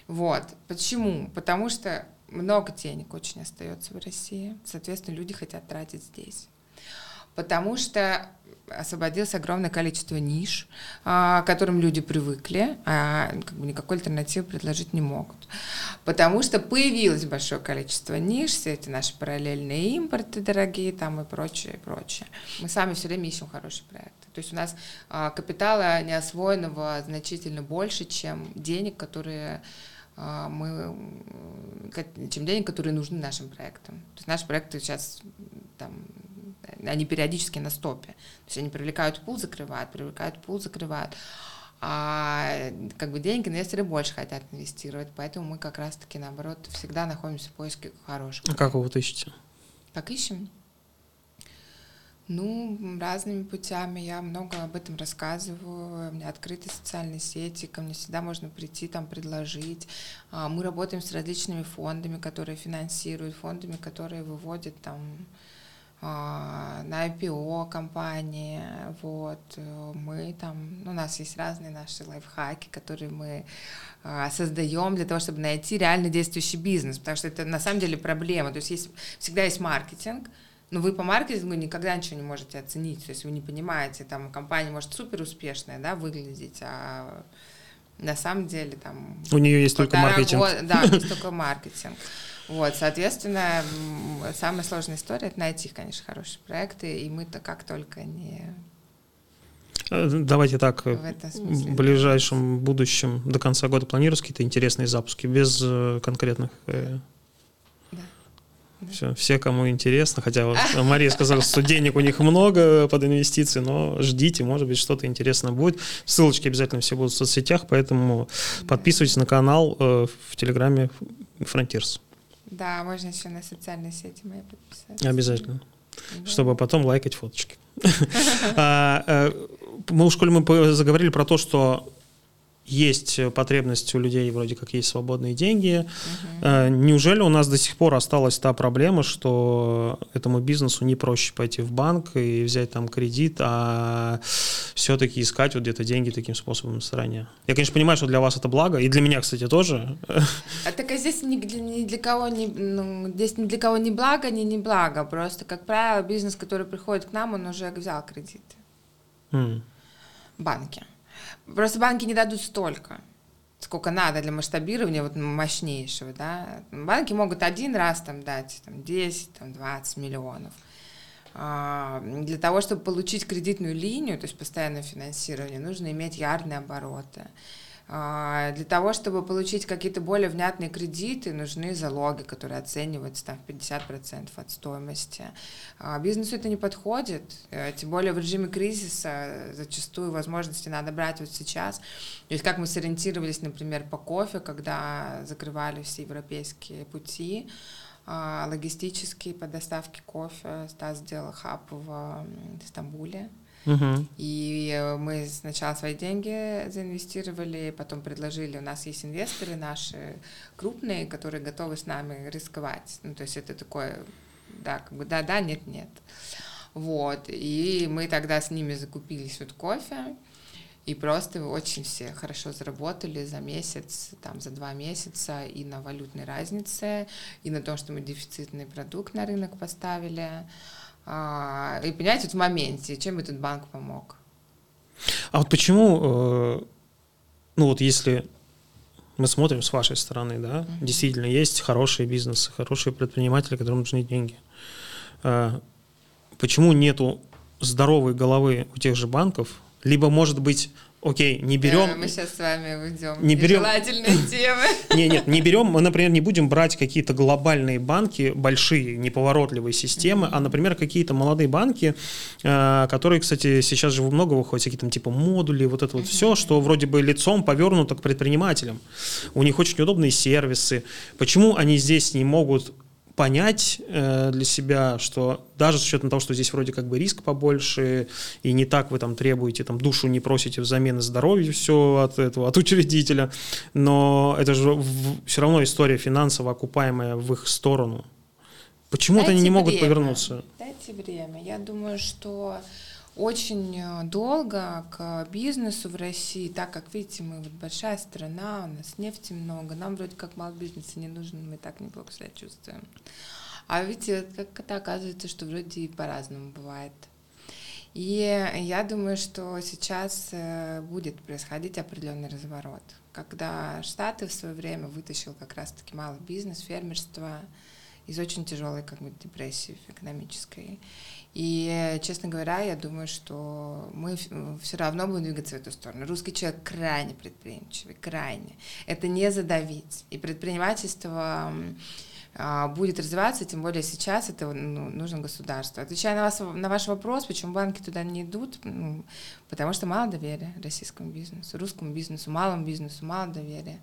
Вот. Почему? Потому что много денег очень остается в России. Соответственно, люди хотят тратить здесь. Потому что освободилось огромное количество ниш, а, к которым люди привыкли, а как бы никакой альтернативы предложить не могут. Потому что появилось большое количество ниш, все эти наши параллельные импорты дорогие там и прочее, и прочее. Мы сами все время ищем хорошие проекты. То есть у нас а, капитала неосвоенного значительно больше, чем денег, которые а, мы, чем денег, которые нужны нашим проектам. То есть наши проекты сейчас там, они периодически на стопе. То есть они привлекают пул, закрывают, привлекают пул, закрывают. А как бы деньги инвесторы больше хотят инвестировать, поэтому мы как раз-таки наоборот всегда находимся в поиске хороших. А как вы вот ищете? Как ищем? Ну, разными путями. Я много об этом рассказываю. У меня открыты социальные сети, ко мне всегда можно прийти, там предложить. А, мы работаем с различными фондами, которые финансируют, фондами, которые выводят там на IPO компании, вот, мы там, ну, у нас есть разные наши лайфхаки, которые мы а, создаем для того, чтобы найти реально действующий бизнес, потому что это на самом деле проблема, то есть, есть всегда есть маркетинг, Но вы по маркетингу никогда ничего не можете оценить, то есть вы не понимаете, там компания может супер успешная, да, выглядеть, а на самом деле там... У нее есть только маркетинг. Года, да, есть только маркетинг. Вот, соответственно, самая сложная история это найти, конечно, хорошие проекты, и мы-то как только не э, Давайте так, в, в ближайшем будущем до конца года планируются какие-то интересные запуски без э, конкретных э, все, все, кому интересно, хотя вот *laughs* Мария сказала, что денег у них много под инвестиции, но ждите, может быть, что-то интересное будет. Ссылочки обязательно все будут в соцсетях, поэтому подписывайтесь на канал э, в Телеграме Frontiers. Да, можно еще на социальные сети мои подписаться. Обязательно. Да. Чтобы потом лайкать фоточки. *laughs* А, э, мы в школе мы заговорили про то, что есть потребность у людей, вроде как есть свободные деньги. Угу. Неужели у нас до сих пор осталась та проблема, что этому бизнесу не проще пойти в банк и взять там кредит, а все-таки искать вот где-то деньги таким способом на стороне? Я, конечно, понимаю, что для вас это благо, и для меня, кстати, тоже. А так а здесь ни для, ни для кого не, ну, здесь ни для кого не благо, ни не благо. Просто, как правило, бизнес, который приходит к нам, он уже взял кредиты. Mm. Банки. Просто банки не дадут столько, сколько надо для масштабирования вот мощнейшего, да. Банки могут один раз там дать там, 10, там, 20 миллионов. А, для того, чтобы получить кредитную линию, то есть постоянное финансирование, нужно иметь ярные обороты. А, для того, чтобы получить какие-то более внятные кредиты, нужны залоги, которые оцениваются там, в 50% от стоимости. А, бизнесу это не подходит, э, тем более в режиме кризиса зачастую возможности надо брать вот сейчас. То есть как мы сориентировались, например, по кофе, когда закрывали все европейские пути, а, логистические по доставке кофе. Стас сделал хаб в Стамбуле. Угу. И э, мы сначала свои деньги заинвестировали, потом предложили, у нас есть инвесторы наши крупные, которые готовы с нами рисковать. Ну, то есть это такое, да, как бы да-да, нет-нет. Вот, и мы тогда с ними закупились вот кофе, и просто очень все хорошо заработали за месяц, там, за два месяца и на валютной разнице, и на том, что мы дефицитный продукт на рынок поставили. А, и понять вот в моменте, чем этот банк помог. А вот почему, э, ну вот если мы смотрим с вашей стороны, да, mm-hmm. действительно есть хорошие бизнесы, хорошие предприниматели, которым нужны деньги. Э, почему нету здоровой головы у тех же банков? Либо, может быть, окей, не берем... Да, мы сейчас с вами уйдем не берем... *laughs* темы. Не, нет, не берем, мы, например, не будем брать какие-то глобальные банки, большие, неповоротливые системы, а, например, какие-то молодые банки, э, которые, кстати, сейчас же много выходят, всякие там типа модули, вот это вот все, что вроде бы лицом повернуто к предпринимателям. У них очень удобные сервисы. Почему они здесь не могут понять э, для себя, что даже с учетом того, что здесь вроде как бы риск побольше, и не так вы там требуете, там душу не просите взамен здоровья все от этого, от учредителя, но это же в, все равно история финансово окупаемая в их сторону. Почему-то они не могут время. повернуться. Дайте время. Я думаю, что очень э, долго к бизнесу в России, так как, видите, мы вот большая страна, у нас нефти много, нам вроде как мало бизнеса не нужен, мы так неплохо себя чувствуем. А видите, как это оказывается, что вроде и по-разному бывает. И я думаю, что сейчас э, будет происходить определенный разворот. Когда Штаты в свое время вытащил как раз-таки малый бизнес, фермерство из очень тяжелой как бы, депрессии экономической. И, честно говоря, я думаю, что мы все равно будем двигаться в эту сторону. Русский человек крайне предприимчивый, крайне. Это не задавить. И предпринимательство а, будет развиваться, тем более сейчас это ну, нужно государство. Отвечая на, вас, на ваш вопрос, почему банки туда не идут, ну, потому что мало доверия российскому бизнесу, русскому бизнесу, малому бизнесу, мало доверия.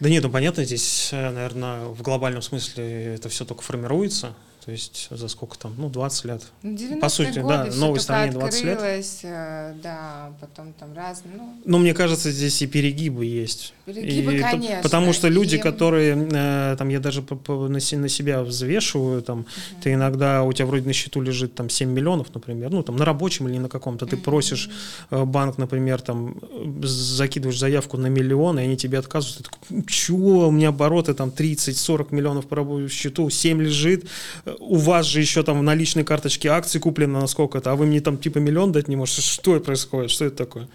Да нет, ну понятно, здесь, э, наверное, в глобальном смысле это все только формируется, то есть за сколько там, ну, 20 лет. Ну, По сути, годы да, новой стране 20 лет. Э, да, потом там разные. Ну, Но мне кажется, здесь и перегибы есть. Перегибы, и, конечно. Потому что люди, и... которые, э, там, я даже на себя взвешиваю, там, угу. ты иногда, у тебя вроде на счету лежит там 7 миллионов, например, ну, там, на рабочем или на каком-то, ты угу. просишь э, банк, например, там, закидываешь заявку на миллион, и они тебе отказывают, ты такой, чего, у меня обороты там 30-40 миллионов по счету, 7 лежит, у вас же еще там в наличной карточке акции куплено на сколько-то, а вы мне там типа миллион дать не можете. Что это происходит? Что это такое?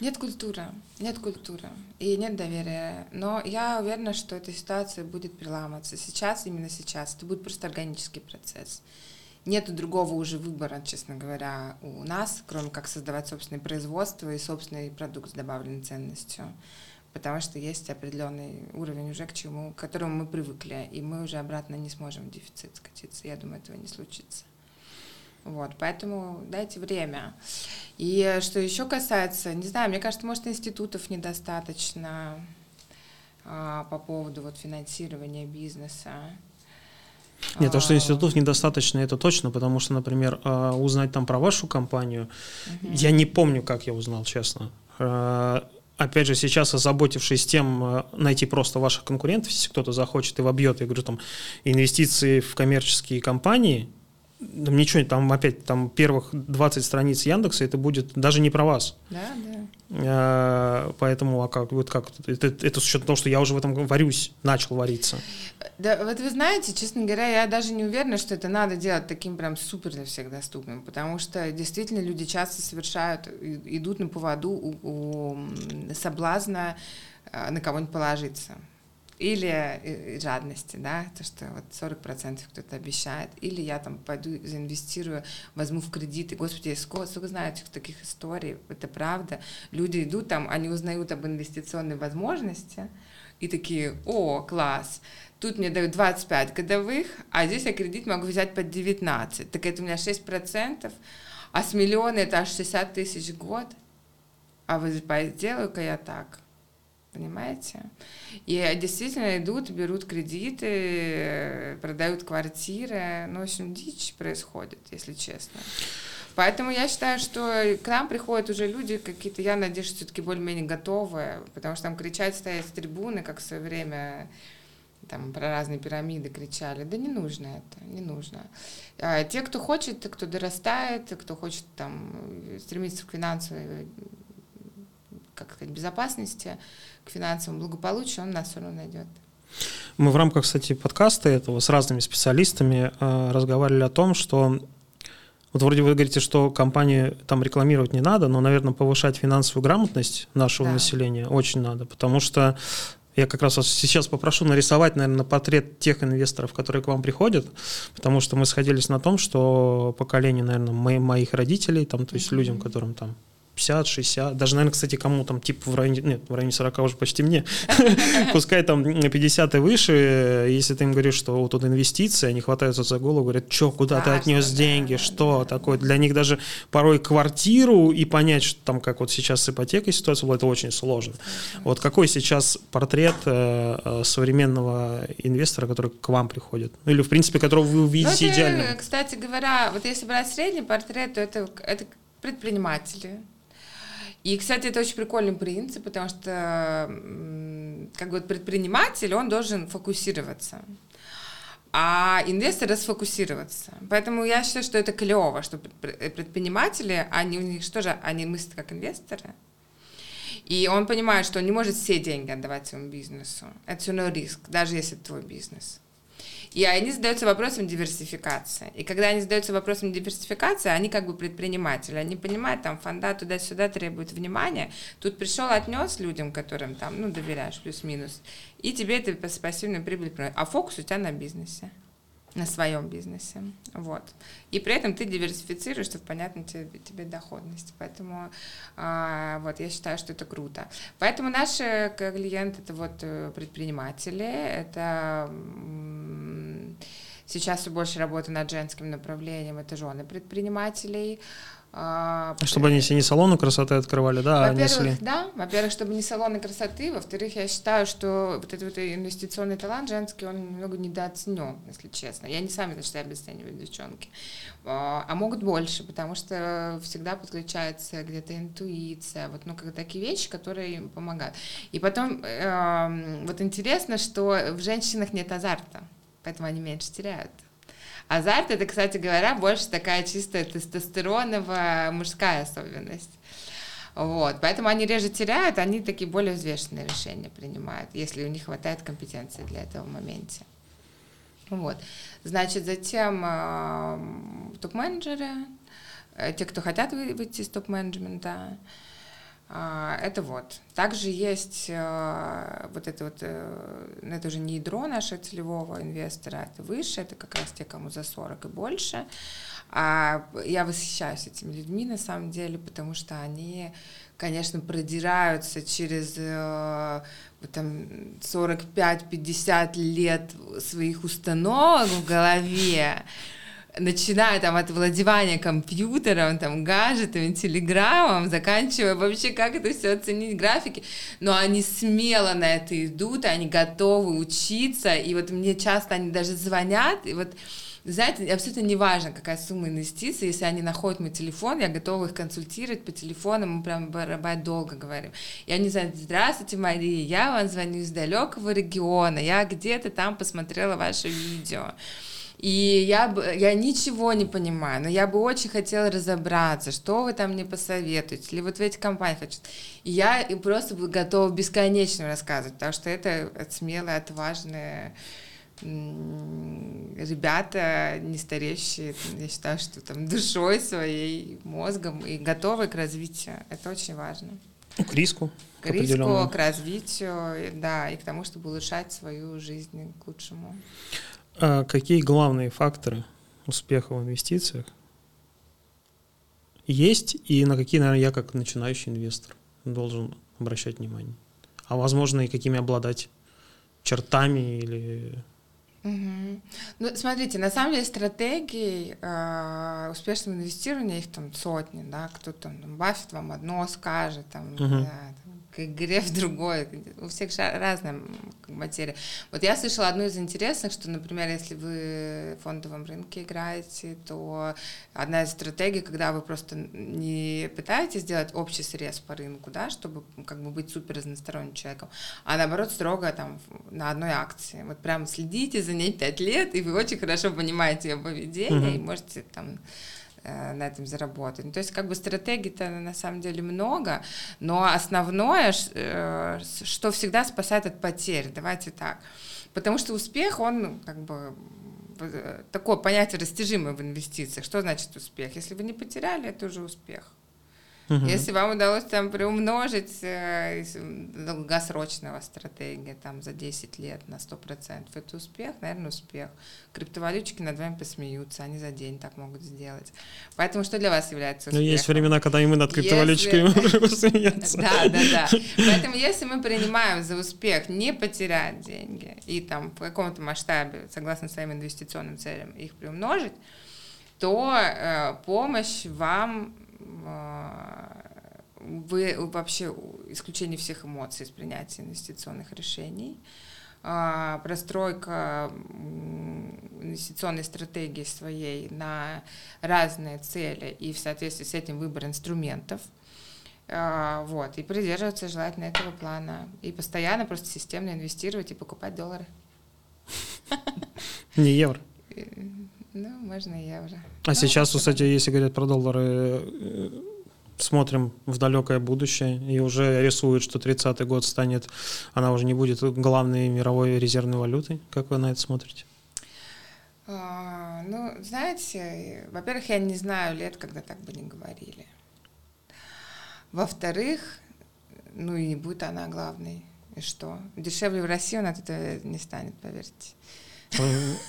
Нет культуры, нет культуры и нет доверия. Но я уверена, что эта ситуация будет переламываться сейчас, именно сейчас. Это будет просто органический процесс. Нет другого уже выбора, честно говоря, у нас, кроме как создавать собственное производство и собственный продукт с добавленной ценностью. Потому что есть определенный уровень уже к чему, к которому мы привыкли, и мы уже обратно не сможем в дефицит скатиться. Я думаю, этого не случится. Вот, поэтому дайте время. И что еще касается, не знаю, мне кажется, может, институтов недостаточно а, по поводу вот финансирования бизнеса. Нет, то, что а. институтов недостаточно, это точно, потому что, например, а, узнать там про вашу компанию, угу. я не помню, как я узнал, честно. Опять же, сейчас озаботившись тем, найти просто ваших конкурентов, если кто-то захочет и вобьет, я говорю, там, инвестиции в коммерческие компании, там ничего, там опять там первых 20 страниц Яндекса, это будет даже не про вас. Да, да. А, поэтому, а как, вот как, это, это с учетом того, что я уже в этом варюсь, начал вариться. Да, вот вы знаете, честно говоря, я даже не уверена, что это надо делать таким прям супер для всех доступным, потому что действительно люди часто совершают, идут на поводу у, у соблазна а, на кого-нибудь положиться. Или э, жадности, да, то, что вот 40% кто-то обещает, или я там пойду заинвестирую, возьму в кредиты. Господи, я сколько, сколько знаю этих таких историй, это правда. Люди идут там, они узнают об инвестиционной возможности, и такие, о, класс, тут мне дают 25 годовых, а здесь я кредит могу взять под 19, так это у меня 6%, а с миллиона это аж 60 тысяч в год, а вы сделаю-ка я так – понимаете? И действительно идут, берут кредиты, продают квартиры. Ну, в общем, дичь происходит, если честно. Поэтому я считаю, что к нам приходят уже люди какие-то, я надеюсь, все-таки более-менее готовые, потому что там кричать, стоять с трибуны, как в свое время там про разные пирамиды кричали. Да не нужно это, не нужно. А те, кто хочет, кто дорастает, кто хочет там стремиться к финансовой как сказать, безопасности, к финансовому благополучию, он нас все равно найдет. Мы в рамках, кстати, подкаста этого с разными специалистами э, разговаривали о том, что вот вроде вы говорите, что компании там рекламировать не надо, но, наверное, повышать финансовую грамотность нашего да. населения очень надо, потому что я как раз вас сейчас попрошу нарисовать, наверное, портрет тех инвесторов, которые к вам приходят, потому что мы сходились на том, что поколение, наверное, моих родителей, там, то есть людям, которым там 50, 60, даже, наверное, кстати, кому там, типа, в районе, нет, в районе 40 уже почти мне, *laughs* пускай там 50 и выше, если ты им говоришь, что вот тут инвестиции, они хватаются за голову, говорят, что, куда ты отнес деньги, что такое, для них даже порой квартиру и понять, что там, как вот сейчас с ипотекой ситуация была, это очень сложно. Вот какой сейчас портрет э, э, современного инвестора, который к вам приходит? Ну, или, в принципе, которого вы увидите ну, идеально? Кстати говоря, вот если брать средний портрет, то это, это предприниматели, и, кстати, это очень прикольный принцип, потому что как бы предприниматель, он должен фокусироваться а инвестор расфокусироваться. Поэтому я считаю, что это клево, что предприниматели, они у них что же, они мыслят как инвесторы. И он понимает, что он не может все деньги отдавать своему бизнесу. Это все равно риск, даже если это твой бизнес. И они задаются вопросом диверсификации. И когда они задаются вопросом диверсификации, они как бы предприниматели. Они понимают, там, фонда туда-сюда требует внимания. Тут пришел, отнес людям, которым там, ну, доверяешь, плюс-минус. И тебе это пассивная прибыль. А фокус у тебя на бизнесе на своем бизнесе. Вот. И при этом ты диверсифицируешь, чтобы понятно тебе, тебе доходность. Поэтому а, вот я считаю, что это круто. Поэтому наши клиенты это вот э, предприниматели, это сейчас все больше работа над женским направлением, это жены предпринимателей. А, чтобы они себе не салоны красоты открывали, да, а да, во-первых, чтобы не салоны красоты, во-вторых, я считаю, что вот этот вот инвестиционный талант женский, он немного недооценен, если честно. Я не сами, значит, обесцениваю девчонки. А, а могут больше, потому что всегда подключается где-то интуиция, вот, ну, как такие вещи, которые им помогают. И потом, э, вот интересно, что в женщинах нет азарта, поэтому они меньше теряют. Азарт это, кстати говоря, больше такая чистая тестостероновая мужская особенность. Вот, поэтому они реже теряют, они такие более взвешенные решения принимают, если у них хватает компетенции для этого в моменте. Вот. Значит, затем э, топ-менеджеры, те, кто хотят выйти из топ-менеджмента, это вот. Также есть э, вот это вот, э, ну, это уже не ядро нашего целевого инвестора, это выше, это как раз те, кому за 40 и больше. А я восхищаюсь этими людьми на самом деле, потому что они, конечно, продираются через э, там 45-50 лет своих установок в голове, начиная там от владевания компьютером, там, гаджетами, телеграммом, заканчивая вообще, как это все оценить, графики, но они смело на это идут, они готовы учиться, и вот мне часто они даже звонят, и вот знаете, абсолютно не важно, какая сумма инвестиций, если они находят мой телефон, я готова их консультировать по телефону, мы прям барабать долго говорим. И они знают, здравствуйте, Мария, я вам звоню из далекого региона, я где-то там посмотрела ваше видео. И я, я ничего не понимаю, но я бы очень хотела разобраться, что вы там мне посоветуете, или вот в эти компании хочу. И я просто готова бесконечно рассказывать, потому что это смелые, отважные ребята, не стареющие, я считаю, что там душой своей, мозгом и готовы к развитию. Это очень важно. К риску. К риску, к развитию, да, и к тому, чтобы улучшать свою жизнь к лучшему. А какие главные факторы успеха в инвестициях есть, и на какие, наверное, я как начинающий инвестор должен обращать внимание? А возможно, и какими обладать чертами или Угу. Ну, смотрите, на самом деле стратегий э, успешного инвестирования их там сотни, да, кто-то там Баффет вам одно скажет, там, угу. да, там к игре *laughs* в другой. У всех разная материя. Вот я слышала одну из интересных, что, например, если вы в фондовом рынке играете, то одна из стратегий, когда вы просто не пытаетесь сделать общий срез по рынку, да, чтобы как бы быть супер разносторонним человеком, а наоборот строго там на одной акции. Вот прям следите за ней пять лет, и вы очень хорошо понимаете ее поведение, mm-hmm. и можете там на этом заработать. Ну, то есть как бы стратегий-то на самом деле много, но основное, э, что всегда спасает от потерь, давайте так. Потому что успех, он как бы э, такое понятие растяжимое в инвестициях. Что значит успех? Если вы не потеряли, это уже успех. Угу. Если вам удалось там приумножить э, долгосрочного стратегия там за 10 лет на 100%, это успех, наверное, успех. Криптовалютчики над вами посмеются, они за день так могут сделать. Поэтому что для вас является успехом? Но есть времена, когда и мы над криптовалютчиками если... можем *laughs* посмеяться. Да, да, да. Поэтому если мы принимаем за успех не потерять деньги и там в каком-то масштабе, согласно своим инвестиционным целям, их приумножить, то э, помощь вам вы вообще исключение всех эмоций из принятия инвестиционных решений, а, простройка инвестиционной стратегии своей на разные цели и в соответствии с этим выбор инструментов. А, вот, и придерживаться желательно этого плана. И постоянно просто системно инвестировать и покупать доллары. Не евро. Ну, можно евро. А ну, сейчас, кстати, если говорят про доллары, э, смотрим в далекое будущее и уже рисуют, что 30-й год станет, она уже не будет главной мировой резервной валютой. Как вы на это смотрите? А, ну, знаете, во-первых, я не знаю лет, когда так бы не говорили. Во-вторых, ну и не будет она главной. И что? Дешевле в России он от этого не станет, поверьте.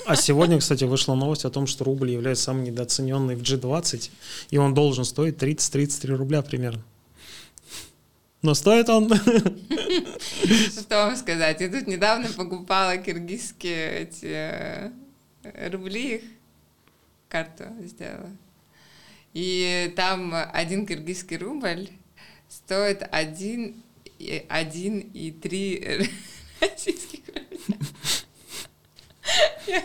А сегодня, кстати, вышла новость о том, что рубль является самым недооцененный в G20, и он должен стоить 30-33 рубля примерно. Но стоит он... Что вам сказать? Я тут недавно покупала киргизские эти э, рубли, их карту сделала. И там один киргизский рубль стоит один, один и три российских рубля. *laughs* Я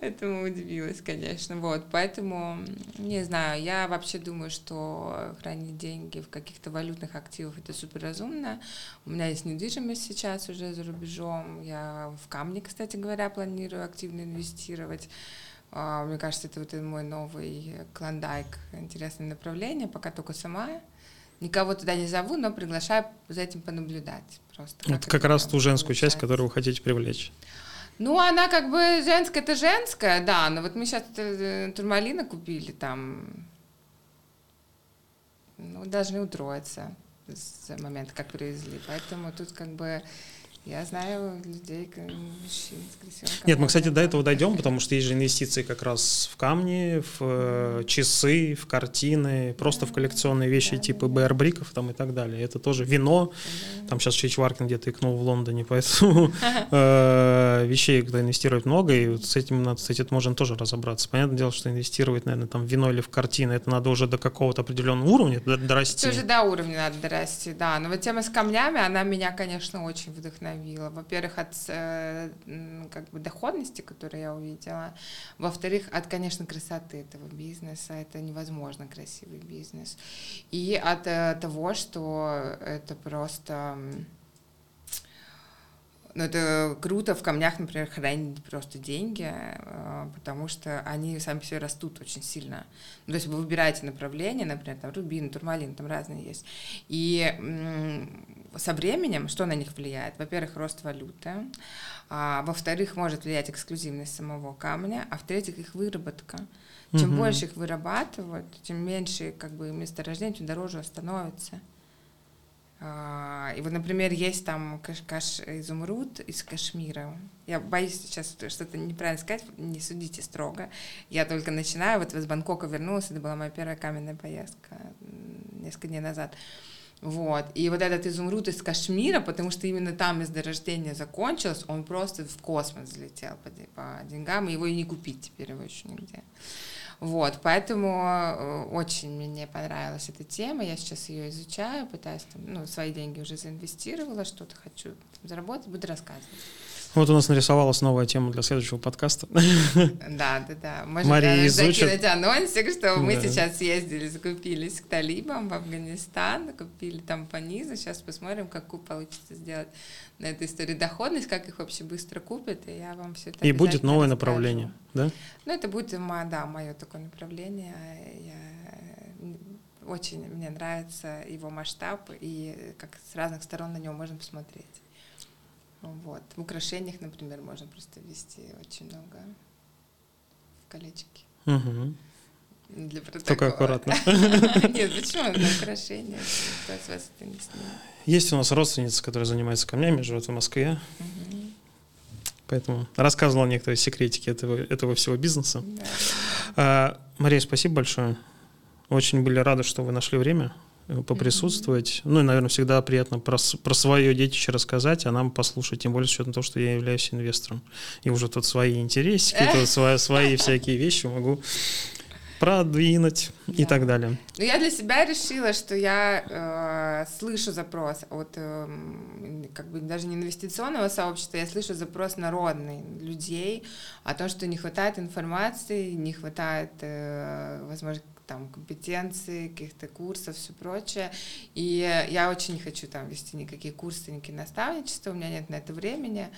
этому удивилась, конечно. Вот, поэтому, не знаю, я вообще думаю, что хранить деньги в каких-то валютных активах это супер разумно. У меня есть недвижимость сейчас уже за рубежом. Я в камни, кстати говоря, планирую активно инвестировать. А, мне кажется, это вот мой новый клондайк, интересное направление, пока только сама. Никого туда не зову, но приглашаю за этим понаблюдать. Просто это как раз ту женскую часть, которую вы хотите привлечь. Ну, она как бы женская, это женская, да, но вот мы сейчас э, турмалина купили там, ну, должны утроиться с момента, как привезли, поэтому тут как бы я знаю людей, мужчин с красивым Нет, мы, кстати, до этого дойдем, потому что есть же инвестиции как раз в камни, в э, часы, в картины, просто в коллекционные вещи типа да. BR-бриков там и так далее. Это тоже вино. Там сейчас Чичваркин где-то икнул в Лондоне, *laughs* поэтому э, вещей, когда инвестировать много, и вот с этим надо, кстати, это можно тоже разобраться. Понятное дело, что инвестировать, наверное, там в вино или в картины, это надо уже до какого-то определенного уровня дорасти. Это уже до уровня надо дорасти, да. Но вот тема с камнями, она меня, конечно, очень вдохновляет вдохновило. Во-первых, от э, как бы доходности, которую я увидела. Во-вторых, от, конечно, красоты этого бизнеса. Это невозможно красивый бизнес. И от э, того, что это просто ну, это круто в камнях, например, хранить просто деньги, э, потому что они сами по себе растут очень сильно. Ну, то есть вы выбираете направление, например, там рубин, турмалин, там разные есть. И со временем что на них влияет? Во-первых, рост валюты, а, во-вторых, может влиять эксклюзивность самого камня, а в-третьих, их выработка. Чем угу. больше их вырабатывают, тем меньше как бы месторождений, тем дороже становится. А, и вот, например, есть там каш, каш изумруд из Кашмира. Я боюсь сейчас что-то неправильно сказать, не судите строго. Я только начинаю, вот из Бангкока вернулась, это была моя первая каменная поездка несколько дней назад. Вот. И вот этот изумруд из Кашмира, потому что именно там месторождение закончилось, он просто в космос взлетел по, по деньгам, и его и не купить теперь его еще нигде. Вот, поэтому э, очень мне понравилась эта тема, я сейчас ее изучаю, пытаюсь, там, ну, свои деньги уже заинвестировала, что-то хочу заработать, буду рассказывать. Вот у нас нарисовалась новая тема для следующего подкаста. Да, да, да. Можно Мария изучит. закинуть анонсик, что мы сейчас ездили, закупились к талибам в Афганистан, купили там по низу. Сейчас посмотрим, какую получится сделать на этой истории доходность, как их вообще быстро купят, и я вам все это И будет новое расскажу. направление, да? Ну, это будет, да, мое такое направление. Я очень мне нравится его масштаб, и как с разных сторон на него можно посмотреть. Вот. В украшениях, например, можно просто ввести очень много в колечки. Угу. Для протокола. Только аккуратно. *laughs* Нет, почему? На украшения. Кто с вас это не Есть у нас родственница, которая занимается камнями, живет в Москве. Поэтому рассказывала некоторые секретики этого, этого всего бизнеса. Да. А, Мария, спасибо большое. Очень были рады, что вы нашли время поприсутствовать. Mm-hmm. Ну и, наверное, всегда приятно про, про свое детище рассказать, а нам послушать, тем более с учетом того, что я являюсь инвестором. И уже тут свои интересики, тут свои, свои всякие вещи могу продвинуть да. и так далее. Ну, я для себя решила, что я э, слышу запрос от э, как бы даже не инвестиционного сообщества, я слышу запрос народный людей о том, что не хватает информации, не хватает, э, возможно, там компетенции, каких-то курсов, все прочее. И я очень не хочу там вести никакие курсы, никакие наставничества, у меня нет на это времени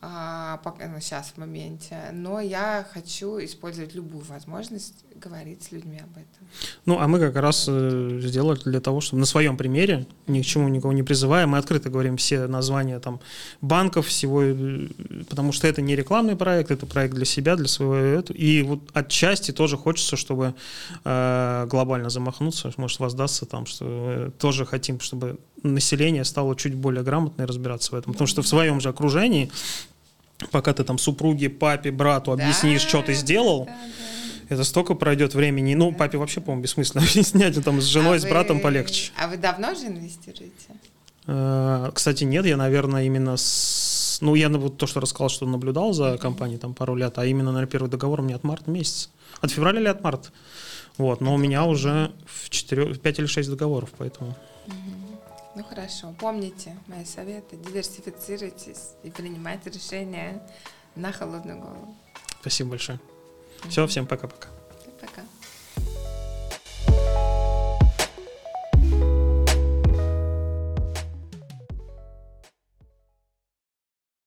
а, пока, ну, сейчас в моменте, но я хочу использовать любую возможность говорить с людьми об этом. Ну, а мы как раз э, сделали для того, чтобы на своем примере, ни к чему никого не призывая, мы открыто говорим все названия там банков, всего, э, потому что это не рекламный проект, это проект для себя, для своего, и вот отчасти тоже хочется, чтобы э, глобально замахнуться, может воздастся там, что э, тоже хотим, чтобы население стало чуть более грамотно и разбираться в этом, потому что в своем же окружении пока ты там супруге, папе, брату объяснишь, да, что ты сделал, да, да. это столько пройдет времени. Ну, папе вообще, по-моему, бессмысленно *laughs* объяснять, там с женой, а с братом полегче. А вы давно же инвестируете? Э, кстати, нет, я, наверное, именно с... Ну, я вот то, что рассказал, что наблюдал за компанией там пару лет, а именно, наверное, первый договор у меня от марта месяца. От февраля или от марта. Вот, но у меня уже в 4, 5 или 6 договоров, поэтому... Ну хорошо, помните мои советы, диверсифицируйтесь и принимайте решения на холодную голову. Спасибо большое. Все, всем пока-пока.